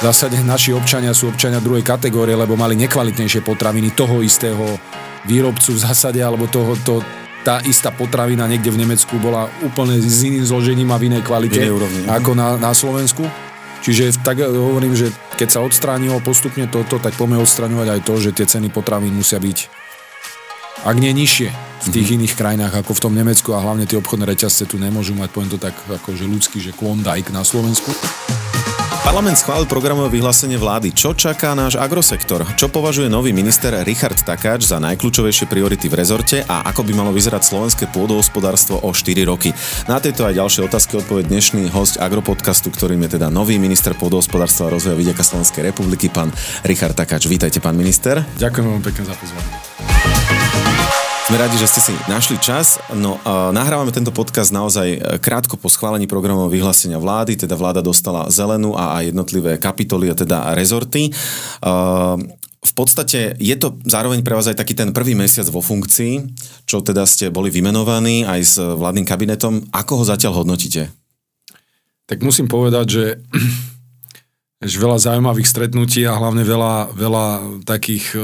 v zásade naši občania sú občania druhej kategórie, lebo mali nekvalitnejšie potraviny toho istého výrobcu v zásade, alebo toho, to, tá istá potravina niekde v Nemecku bola úplne s iným zložením a v inej kvalite úrovni, ako na, na Slovensku. Čiže tak hovorím, že keď sa odstránilo postupne toto, tak poďme odstraňovať aj to, že tie ceny potravín musia byť ak nie nižšie v tých mm-hmm. iných krajinách ako v tom Nemecku a hlavne tie obchodné reťazce tu nemôžu mať, poviem to tak akože ľudský, že Klondike na Slovensku. Parlament schválil programové vyhlásenie vlády. Čo čaká náš agrosektor? Čo považuje nový minister Richard Takáč za najkľúčovejšie priority v rezorte a ako by malo vyzerať slovenské pôdohospodárstvo o 4 roky? Na tieto aj ďalšie otázky odpoved dnešný host Agropodcastu, ktorým je teda nový minister pôdohospodárstva a rozvoja vidieka Slovenskej republiky, pán Richard Takáč. Vítajte, pán minister. Ďakujem veľmi pekne za pozvanie. Sme radi, že ste si našli čas. No, nahrávame tento podcast naozaj e, krátko po schválení programov vyhlásenia vlády, teda vláda dostala zelenú a jednotlivé kapitoly, a teda rezorty. Uh, v podstate je to zároveň pre vás aj taký ten prvý mesiac vo funkcii, čo teda ste boli vymenovaní aj s vládnym kabinetom. Ako ho zatiaľ hodnotíte? Tak musím povedať, že veľa zaujímavých stretnutí a hlavne veľa, veľa takých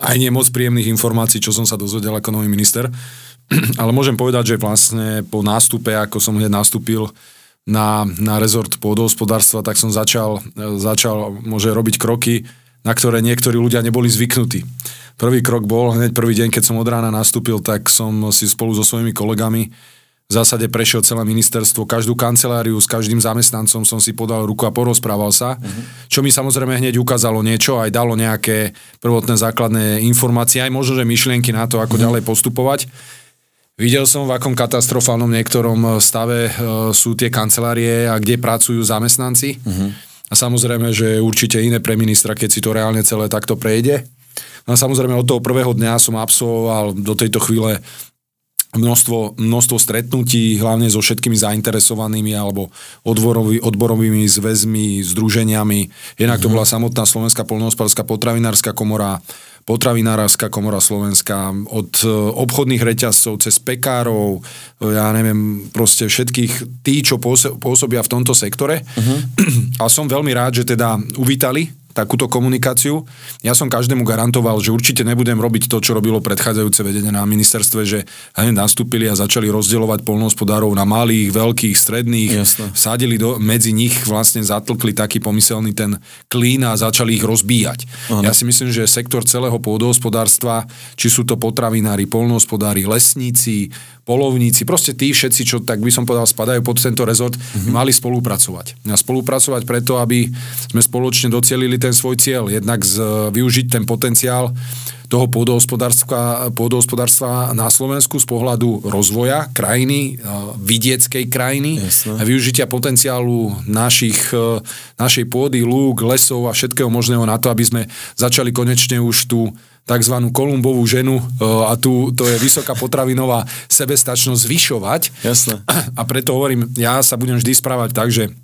aj nie moc príjemných informácií, čo som sa dozvedel ako nový minister. Ale môžem povedať, že vlastne po nástupe, ako som hneď nastúpil na, na rezort pôdohospodárstva, tak som začal, začal môže robiť kroky, na ktoré niektorí ľudia neboli zvyknutí. Prvý krok bol, hneď prvý deň, keď som od rána nastúpil, tak som si spolu so svojimi kolegami v zásade prešiel celé ministerstvo, každú kanceláriu s každým zamestnancom som si podal ruku a porozprával sa, uh-huh. čo mi samozrejme hneď ukázalo niečo, aj dalo nejaké prvotné základné informácie, aj možno, že myšlienky na to, ako uh-huh. ďalej postupovať. Videl som, v akom katastrofálnom niektorom stave e, sú tie kancelárie a kde pracujú zamestnanci. Uh-huh. A samozrejme, že určite iné pre ministra, keď si to reálne celé takto prejde. No a samozrejme od toho prvého dňa som absolvoval do tejto chvíle množstvo, množstvo stretnutí, hlavne so všetkými zainteresovanými alebo odborový, odborovými zväzmi, združeniami. Jednak to mhm. bola samotná Slovenská polnohospodárska potravinárska komora, potravinárska komora Slovenska, od e, obchodných reťazcov cez pekárov, e, ja neviem, proste všetkých tí, čo pôsobia v tomto sektore. Uh-huh. A som veľmi rád, že teda uvítali takúto komunikáciu. Ja som každému garantoval, že určite nebudem robiť to, čo robilo predchádzajúce vedenie na ministerstve, že hneď nastúpili a začali rozdielovať polnohospodárov na malých, veľkých, stredných, Jasne. sadili do, medzi nich vlastne zatlkli taký pomyselný ten klín a začali ich rozbíjať. Ano. Ja si myslím, že sektor celého pôdohospodárstva, či sú to potravinári, polnohospodári, lesníci, polovníci, proste tí všetci, čo tak by som povedal spadajú pod tento rezort, mm-hmm. mali spolupracovať. A spolupracovať preto, aby sme spoločne docielili ten svoj cieľ. Jednak z, využiť ten potenciál toho pôdohospodárstva, pôdohospodárstva na Slovensku z pohľadu rozvoja krajiny, e, vidieckej krajiny Jasne. a využitia potenciálu našich, e, našej pôdy, lúk, lesov a všetkého možného na to, aby sme začali konečne už tú tzv. kolumbovú ženu e, a tu to je vysoká potravinová sebestačnosť zvyšovať. Jasne. A preto hovorím, ja sa budem vždy správať tak, že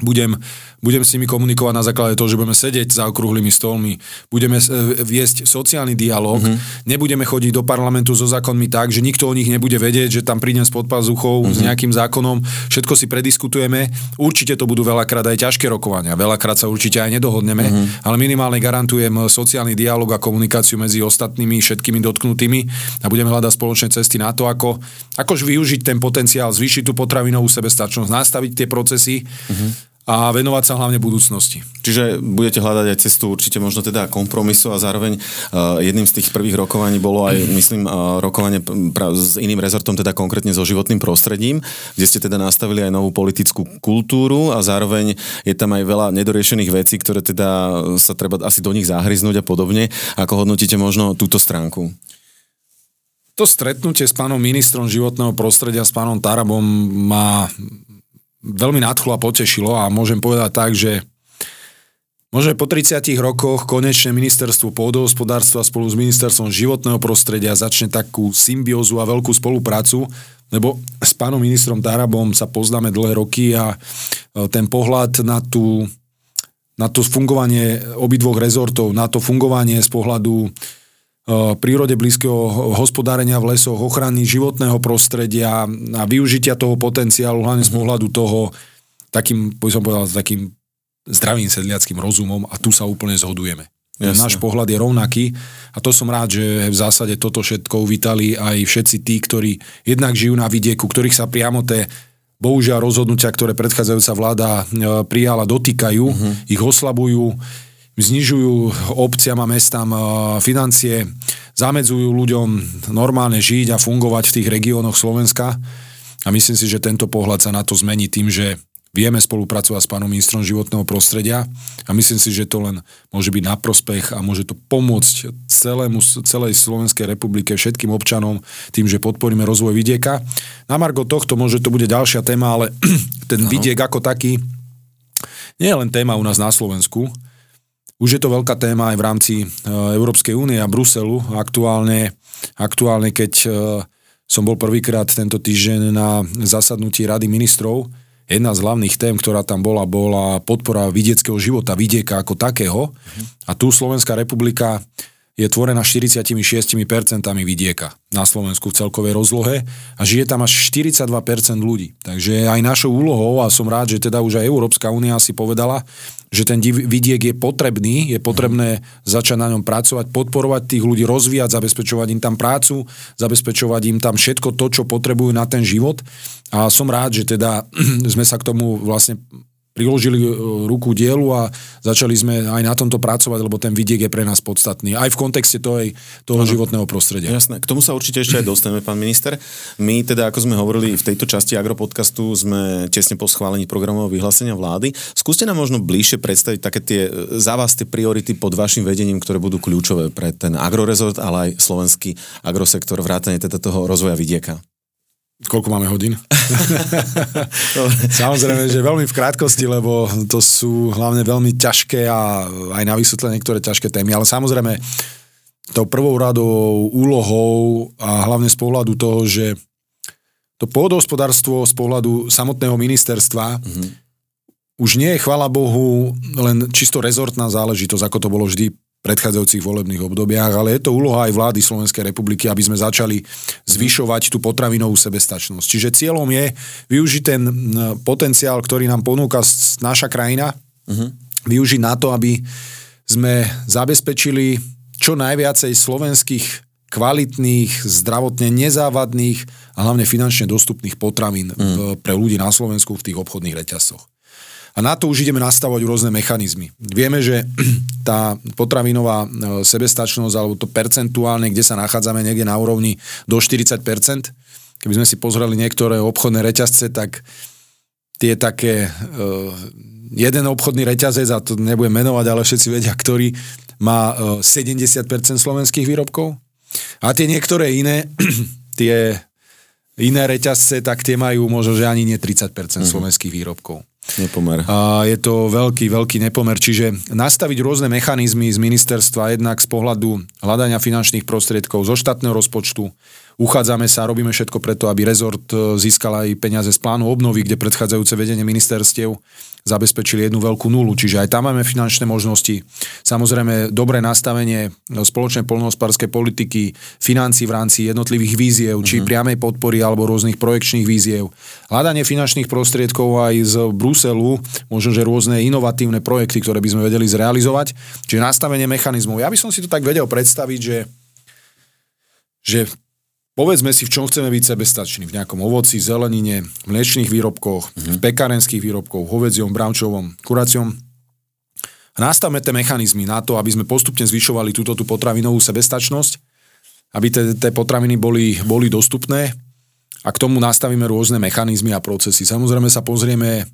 budem, budem s nimi komunikovať na základe toho, že budeme sedieť za okrúhlymi stolmi, budeme e, viesť sociálny dialog, mm-hmm. nebudeme chodiť do parlamentu so zákonmi tak, že nikto o nich nebude vedieť, že tam prídem s podpazuchou mm-hmm. s nejakým zákonom, všetko si prediskutujeme, určite to budú veľakrát aj ťažké rokovania, veľakrát sa určite aj nedohodneme, mm-hmm. ale minimálne garantujem sociálny dialog a komunikáciu medzi ostatnými všetkými dotknutými a budeme hľadať spoločné cesty na to, ako, akož využiť ten potenciál, zvýšiť tú potravinovú sebestačnosť, nastaviť tie procesy, mm-hmm a venovať sa hlavne budúcnosti. Čiže budete hľadať aj cestu určite možno teda kompromisu a zároveň uh, jedným z tých prvých rokovaní bolo aj, myslím, uh, rokovanie pra, s iným rezortom, teda konkrétne so životným prostredím, kde ste teda nastavili aj novú politickú kultúru a zároveň je tam aj veľa nedoriešených vecí, ktoré teda sa treba asi do nich zahryznúť a podobne. Ako hodnotíte možno túto stránku? To stretnutie s pánom ministrom životného prostredia, s pánom Tarabom má veľmi nadchlo a potešilo a môžem povedať tak, že Možno po 30 rokoch konečne ministerstvo pôdohospodárstva spolu s ministerstvom životného prostredia začne takú symbiózu a veľkú spoluprácu, lebo s pánom ministrom Tarabom sa poznáme dlhé roky a e, ten pohľad na, tú, na to fungovanie obidvoch rezortov, na to fungovanie z pohľadu prírode blízkeho hospodárenia v lesoch, ochrany životného prostredia a využitia toho potenciálu, hlavne z pohľadu toho, takým, by som povedal, takým zdravým sedliackým rozumom a tu sa úplne zhodujeme. Jasne. Náš pohľad je rovnaký a to som rád, že v zásade toto všetko uvítali aj všetci tí, ktorí jednak žijú na vidieku, ktorých sa priamo tie bohužiaľ rozhodnutia, ktoré predchádzajúca vláda e, prijala, dotýkajú, uh-huh. ich oslabujú, znižujú obciam a mestám e, financie, zamedzujú ľuďom normálne žiť a fungovať v tých regiónoch Slovenska. A myslím si, že tento pohľad sa na to zmení tým, že Vieme spolupracovať s pánom ministrom životného prostredia a myslím si, že to len môže byť na prospech a môže to pomôcť celému, celej Slovenskej republike, všetkým občanom tým, že podporíme rozvoj vidieka. Na Margo tohto môže to bude ďalšia téma, ale ten ano. vidiek ako taký nie je len téma u nás na Slovensku. Už je to veľká téma aj v rámci e, Európskej únie a Bruselu. Aktuálne, aktuálne keď e, som bol prvýkrát tento týždeň na zasadnutí Rady ministrov, jedna z hlavných tém, ktorá tam bola, bola podpora vidieckého života, vidieka ako takého. A tu Slovenská republika je tvorená 46% vidieka na Slovensku v celkovej rozlohe a žije tam až 42% ľudí. Takže aj našou úlohou, a som rád, že teda už aj Európska únia si povedala, že ten vidiek je potrebný, je potrebné začať na ňom pracovať, podporovať tých ľudí, rozvíjať, zabezpečovať im tam prácu, zabezpečovať im tam všetko to, čo potrebujú na ten život. A som rád, že teda sme sa k tomu vlastne priložili e, ruku dielu a začali sme aj na tomto pracovať, lebo ten vidiek je pre nás podstatný. Aj v kontexte toho, toho životného prostredia. Jasné, k tomu sa určite ešte aj dostaneme, pán minister. My teda, ako sme hovorili v tejto časti Agropodcastu, sme tesne po schválení programového vyhlásenia vlády. Skúste nám možno bližšie predstaviť také tie, e, za vás tie priority pod vašim vedením, ktoré budú kľúčové pre ten agrorezort, ale aj slovenský agrosektor, vrátane teda toho rozvoja vidieka. Koľko máme hodín? Samozrejme, že veľmi v krátkosti, lebo to sú hlavne veľmi ťažké a aj na vysvetlenie niektoré ťažké témy, ale samozrejme tou prvou radou úlohou a hlavne z pohľadu toho, že to pôdohospodárstvo z pohľadu samotného ministerstva mm-hmm. už nie je, chvala Bohu, len čisto rezortná záležitosť, ako to bolo vždy predchádzajúcich volebných obdobiach, ale je to úloha aj vlády Slovenskej republiky, aby sme začali zvyšovať tú potravinovú sebestačnosť. Čiže cieľom je využiť ten potenciál, ktorý nám ponúka naša krajina, uh-huh. využiť na to, aby sme zabezpečili čo najviacej slovenských kvalitných, zdravotne nezávadných a hlavne finančne dostupných potravín uh-huh. pre ľudí na Slovensku v tých obchodných reťazcoch. A na to už ideme nastavovať rôzne mechanizmy. Vieme, že tá potravinová e, sebestačnosť, alebo to percentuálne, kde sa nachádzame niekde na úrovni do 40%, keby sme si pozreli niektoré obchodné reťazce, tak tie také, uh, jeden obchodný reťazec, a to nebudem menovať, ale všetci vedia, ktorý má uh, e, 70% slovenských výrobkov. A tie niektoré iné, tie iné reťazce, tak tie majú možno, že ani nie 30% mm-hmm. slovenských výrobkov. Nepomer. A je to veľký, veľký nepomer. Čiže nastaviť rôzne mechanizmy z ministerstva, jednak z pohľadu hľadania finančných prostriedkov, zo štátneho rozpočtu, uchádzame sa, robíme všetko preto, aby rezort e, získal aj peniaze z plánu obnovy, kde predchádzajúce vedenie ministerstiev zabezpečili jednu veľkú nulu. Čiže aj tam máme finančné možnosti. Samozrejme, dobré nastavenie spoločnej polnohospodárskej politiky, financí v rámci jednotlivých víziev, mm-hmm. či mhm. priamej podpory alebo rôznych projekčných víziev. Hľadanie finančných prostriedkov aj z Bruselu, možno, že rôzne inovatívne projekty, ktoré by sme vedeli zrealizovať. Čiže nastavenie mechanizmov. Ja by som si to tak vedel predstaviť, že že Povedzme si, v čom chceme byť sebestační. V nejakom ovoci, zelenine, mliečných výrobkoch, mm-hmm. v pekárenských výrobkoch, hovedziom, bramčovom, kuraciom. Nastavme tie mechanizmy na to, aby sme postupne zvyšovali túto tú potravinovú sebestačnosť, aby tie potraviny boli, boli dostupné a k tomu nastavíme rôzne mechanizmy a procesy. Samozrejme sa pozrieme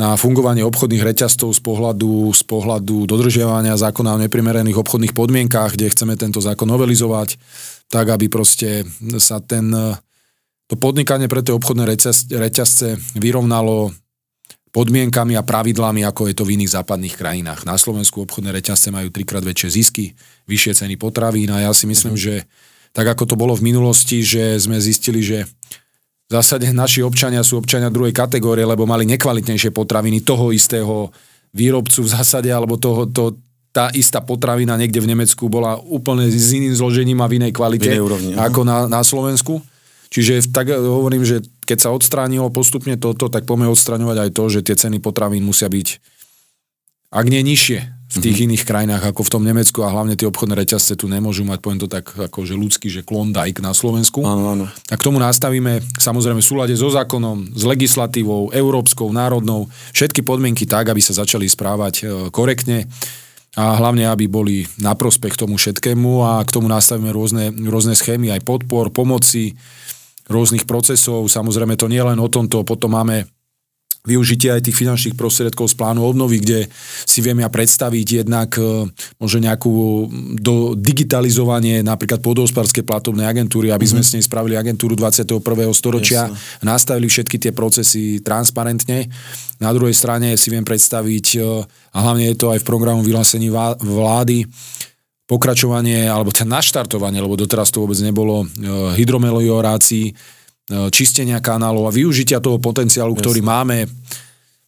na fungovanie obchodných reťazcov z pohľadu, z pohľadu dodržiavania zákona o neprimerených obchodných podmienkách, kde chceme tento zákon novelizovať tak aby proste sa ten, to podnikanie pre tie obchodné reťazce vyrovnalo podmienkami a pravidlami, ako je to v iných západných krajinách. Na Slovensku obchodné reťazce majú trikrát väčšie zisky, vyššie ceny potravín a ja si myslím, uh-huh. že tak ako to bolo v minulosti, že sme zistili, že v zásade naši občania sú občania druhej kategórie, lebo mali nekvalitnejšie potraviny toho istého výrobcu v zásade, alebo toho, to, tá istá potravina niekde v Nemecku bola úplne s iným zložením a v inej kvalite v inej úrovni, ako na, na Slovensku. Čiže tak hovorím, že keď sa odstránilo postupne toto, tak poďme odstraňovať aj to, že tie ceny potravín musia byť ak nie nižšie v tých mm-hmm. iných krajinách ako v tom Nemecku a hlavne tie obchodné reťazce tu nemôžu mať, poviem to tak ako že ľudský, že klondajk na Slovensku. Áno, áno. A k tomu nastavíme samozrejme v súlade so zákonom, s legislatívou, európskou, národnou, všetky podmienky tak, aby sa začali správať e, korektne a hlavne, aby boli na prospech tomu všetkému a k tomu nastavíme rôzne, rôzne schémy aj podpor, pomoci, rôznych procesov. Samozrejme to nie len o tomto, potom máme využitie aj tých finančných prostriedkov z plánu obnovy, kde si viem ja predstaviť jednak e, možno nejakú do digitalizovanie napríklad podhospodárskej platobnej agentúry, aby sme mm-hmm. s nej spravili agentúru 21. storočia, Jasne. nastavili všetky tie procesy transparentne. Na druhej strane si viem predstaviť, e, a hlavne je to aj v programu vyhlásení vlády, pokračovanie alebo ten naštartovanie, lebo doteraz to vôbec nebolo, e, hydromeliorácií, čistenia kanálov a využitia toho potenciálu, Jasne. ktorý máme.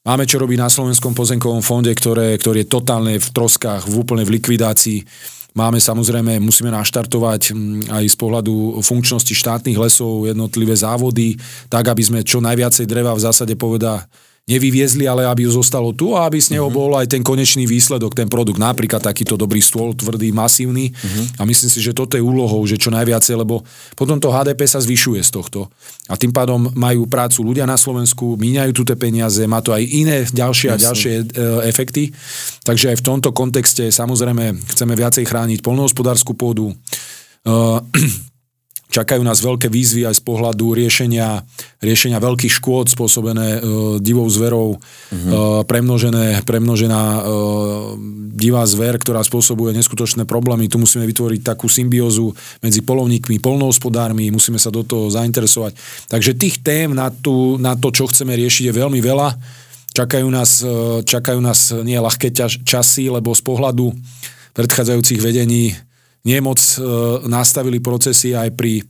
Máme čo robiť na Slovenskom pozemkovom fonde, ktoré, ktorý je totálne v troskách, v úplne v likvidácii. Máme samozrejme, musíme naštartovať aj z pohľadu funkčnosti štátnych lesov jednotlivé závody, tak aby sme čo najviacej dreva v zásade poveda nevyviezli, ale aby zostalo tu a aby z neho uh-huh. bol aj ten konečný výsledok, ten produkt. Napríklad takýto dobrý stôl, tvrdý, masívny. Uh-huh. A myslím si, že toto je úlohou, že čo najviacej, lebo potom to HDP sa zvyšuje z tohto. A tým pádom majú prácu ľudia na Slovensku, míňajú tu tie peniaze, má to aj iné ďalšie a ďalšie e, efekty. Takže aj v tomto kontexte samozrejme chceme viacej chrániť polnohospodárskú pôdu. E, Čakajú nás veľké výzvy aj z pohľadu riešenia, riešenia veľkých škôd spôsobené e, divou zverou, mm-hmm. e, premnožené, premnožená e, divá zver, ktorá spôsobuje neskutočné problémy. Tu musíme vytvoriť takú symbiózu medzi polovníkmi, polnohospodármi, musíme sa do toho zainteresovať. Takže tých tém na, tú, na to, čo chceme riešiť, je veľmi veľa. Čakajú nás, e, čakajú nás nie ľahké ťaž, časy, lebo z pohľadu predchádzajúcich vedení nie moc e, nastavili procesy aj pri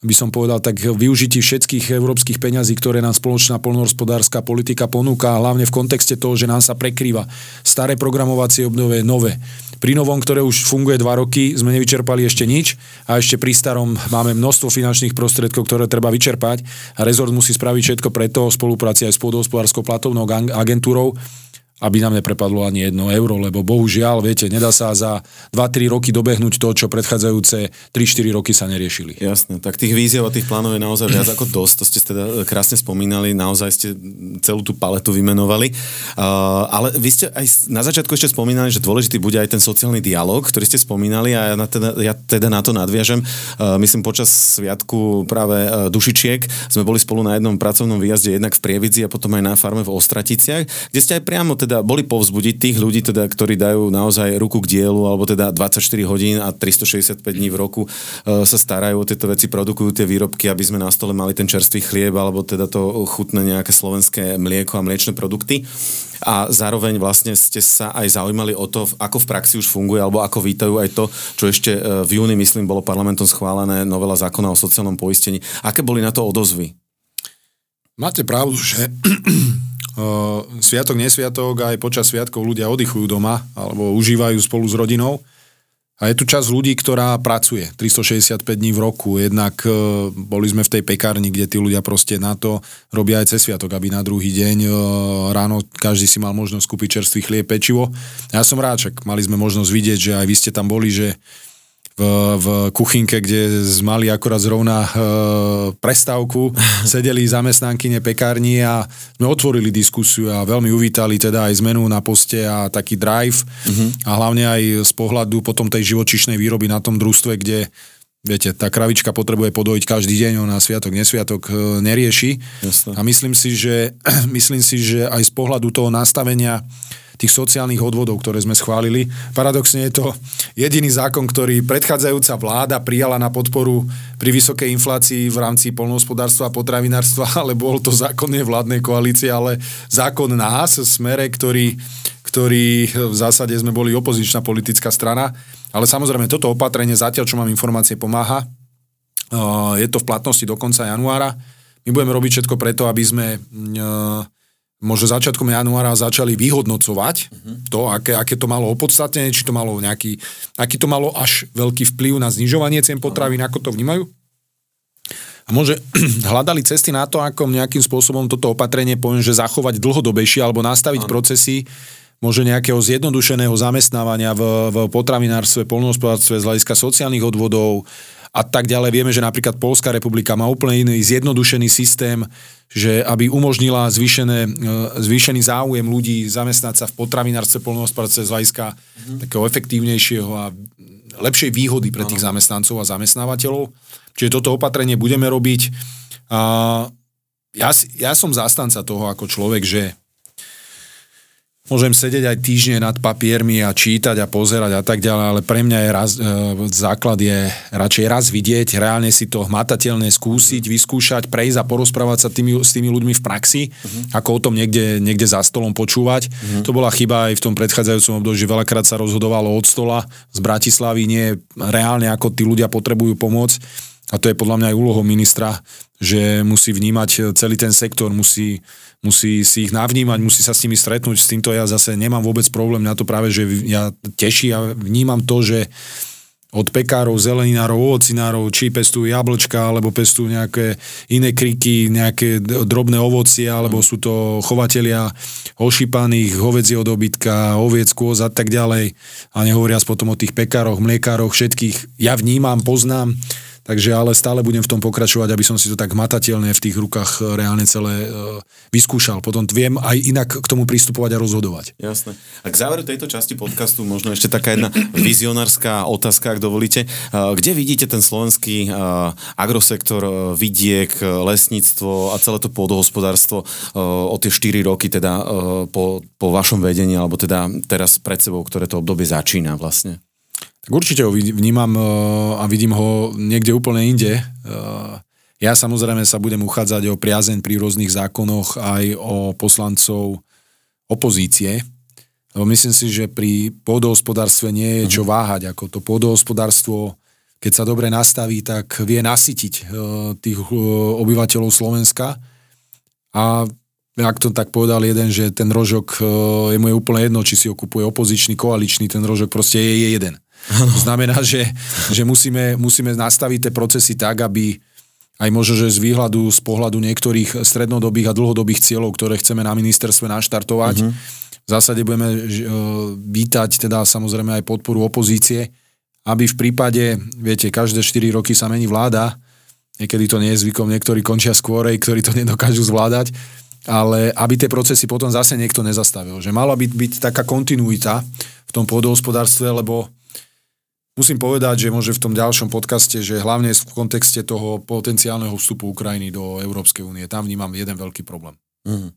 by som povedal, tak využití všetkých európskych peňazí, ktoré nám spoločná polnohospodárska politika ponúka, hlavne v kontexte toho, že nám sa prekrýva staré programovacie obdobie, nové. Pri novom, ktoré už funguje dva roky, sme nevyčerpali ešte nič a ešte pri starom máme množstvo finančných prostriedkov, ktoré treba vyčerpať a rezort musí spraviť všetko preto v spolupráci aj s pôdohospodárskou platovnou agentúrou, aby nám neprepadlo ani jedno euro, lebo bohužiaľ, viete, nedá sa za 2-3 roky dobehnúť to, čo predchádzajúce 3-4 roky sa neriešili. Jasne, tak tých víziev a tých plánov je naozaj viac ako dosť, to ste teda krásne spomínali, naozaj ste celú tú paletu vymenovali. Uh, ale vy ste aj na začiatku ešte spomínali, že dôležitý bude aj ten sociálny dialog, ktorý ste spomínali a ja, na teda, ja teda na to nadviažem. Uh, myslím, počas sviatku práve uh, Dušičiek sme boli spolu na jednom pracovnom výjazde jednak v Prievidzi a potom aj na farme v Ostraticiach, kde ste aj priamo teda teda boli povzbudiť tých ľudí, teda, ktorí dajú naozaj ruku k dielu, alebo teda 24 hodín a 365 dní v roku uh, sa starajú o tieto veci, produkujú tie výrobky, aby sme na stole mali ten čerstvý chlieb, alebo teda to chutné nejaké slovenské mlieko a mliečne produkty. A zároveň vlastne ste sa aj zaujímali o to, ako v praxi už funguje, alebo ako vítajú aj to, čo ešte e, v júni, myslím, bolo parlamentom schválené novela zákona o sociálnom poistení. Aké boli na to odozvy? Máte pravdu, že sviatok, nesviatok, aj počas sviatkov ľudia oddychujú doma alebo užívajú spolu s rodinou. A je tu časť ľudí, ktorá pracuje 365 dní v roku. Jednak e, boli sme v tej pekárni, kde tí ľudia proste na to robia aj cez sviatok, aby na druhý deň e, ráno každý si mal možnosť kúpiť čerstvý chlieb, pečivo. Ja som rád, čak mali sme možnosť vidieť, že aj vy ste tam boli, že v, v kuchynke, kde mali akorát zrovna e, prestávku, sedeli zamestnankyne pekárni a sme otvorili diskusiu a veľmi uvítali teda aj zmenu na poste a taký drive uh-huh. a hlavne aj z pohľadu potom tej živočišnej výroby na tom družstve, kde Viete, tá kravička potrebuje podojiť každý deň, ona sviatok, nesviatok e, nerieši. Jasne. A myslím si, že, myslím si, že aj z pohľadu toho nastavenia tých sociálnych odvodov, ktoré sme schválili. Paradoxne je to jediný zákon, ktorý predchádzajúca vláda prijala na podporu pri vysokej inflácii v rámci polnohospodárstva a potravinárstva, ale bol to zákon nie vládnej koalície, ale zákon nás, smere, ktorý, ktorý v zásade sme boli opozičná politická strana. Ale samozrejme, toto opatrenie zatiaľ, čo mám informácie, pomáha. Je to v platnosti do konca januára. My budeme robiť všetko preto, aby sme možno začiatkom januára začali vyhodnocovať uh-huh. to, aké, aké to malo opodstatnenie, či to malo nejaký, aký to malo až veľký vplyv na znižovanie cien potravín, uh-huh. ako to vnímajú. A môže hľadali cesty na to, ako nejakým spôsobom toto opatrenie poviem, že zachovať dlhodobejšie alebo nastaviť uh-huh. procesy môže nejakého zjednodušeného zamestnávania v, v potravinárstve, polnohospodárstve z hľadiska sociálnych odvodov a tak ďalej. Vieme, že napríklad Polská republika má úplne iný zjednodušený systém, že aby umožnila zvýšené, e, zvýšený záujem ľudí zamestnať sa v potravinárstve, polnohospodárstve z hľadiska mm-hmm. takého efektívnejšieho a lepšej výhody pre tých ano. zamestnancov a zamestnávateľov. Čiže toto opatrenie budeme robiť. A ja, ja som zástanca toho ako človek, že môžem sedieť aj týždne nad papiermi a čítať a pozerať a tak ďalej, ale pre mňa je raz, e, základ je radšej raz vidieť, reálne si to hmatateľne skúsiť, vyskúšať, prejsť a porozprávať sa tými, s tými ľuďmi v praxi, uh-huh. ako o tom niekde, niekde za stolom počúvať. Uh-huh. To bola chyba aj v tom predchádzajúcom období, že veľakrát sa rozhodovalo od stola z Bratislavy, nie reálne ako tí ľudia potrebujú pomoc. A to je podľa mňa aj úlohou ministra, že musí vnímať celý ten sektor, musí musí si ich navnímať, musí sa s nimi stretnúť. S týmto ja zase nemám vôbec problém na to práve, že ja teší a vnímam to, že od pekárov, zeleninárov, ovocinárov, či pestujú jablčka, alebo pestujú nejaké iné kriky, nejaké drobné ovocie, alebo sú to chovatelia ošípaných hovedzieho dobytka, oviec, kôz a tak ďalej. A nehovoriac potom o tých pekároch, mliekároch, všetkých. Ja vnímam, poznám Takže ale stále budem v tom pokračovať, aby som si to tak matateľne v tých rukách e, reálne celé e, vyskúšal. Potom viem aj inak k tomu pristupovať a rozhodovať. Jasné. A k záveru tejto časti podcastu možno ešte taká jedna vizionárska otázka, ak dovolíte. E, kde vidíte ten slovenský agrosektor, vidiek, lesníctvo a celé to pôdohospodárstvo o tie 4 roky teda po, po vašom vedení, alebo teda teraz pred sebou, ktoré to obdobie začína vlastne? Tak určite ho vnímam e, a vidím ho niekde úplne inde. E, ja samozrejme sa budem uchádzať o priazeň pri rôznych zákonoch aj o poslancov opozície, lebo myslím si, že pri pôdohospodárstve nie je čo mhm. váhať, ako to pôdohospodárstvo, keď sa dobre nastaví, tak vie nasytiť e, tých obyvateľov Slovenska a ak to tak povedal jeden, že ten rožok je mu je úplne jedno, či si ho kupuje opozičný, koaličný, ten rožok proste je, je jeden. Ano. To znamená, že, že musíme, musíme nastaviť tie procesy tak, aby aj možno, že z výhľadu, z pohľadu niektorých strednodobých a dlhodobých cieľov, ktoré chceme na ministerstve naštartovať, uh-huh. v zásade budeme uh, vítať teda samozrejme aj podporu opozície, aby v prípade, viete, každé 4 roky sa mení vláda, niekedy to nie je zvykom, niektorí končia skôrej, ktorí to nedokážu zvládať, ale aby tie procesy potom zase niekto nezastavil. Že mala byť, byť taká kontinuita v tom pôdohospodárstve, lebo Musím povedať, že môže v tom ďalšom podcaste, že hlavne v kontexte toho potenciálneho vstupu Ukrajiny do Európskej únie, tam vnímam jeden veľký problém. Mm.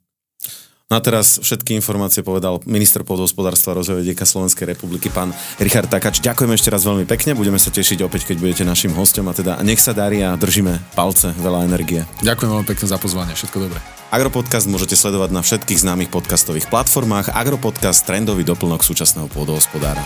No a teraz všetky informácie povedal minister podhospodárstva a rozvoja Dieka Slovenskej republiky, pán Richard Takač. Ďakujem ešte raz veľmi pekne, budeme sa tešiť opäť, keď budete našim hostom a teda nech sa darí a držíme palce, veľa energie. Ďakujem veľmi pekne za pozvanie, všetko dobré. Agropodcast môžete sledovať na všetkých známych podcastových platformách. Agropodcast trendový doplnok súčasného pôdohospodára.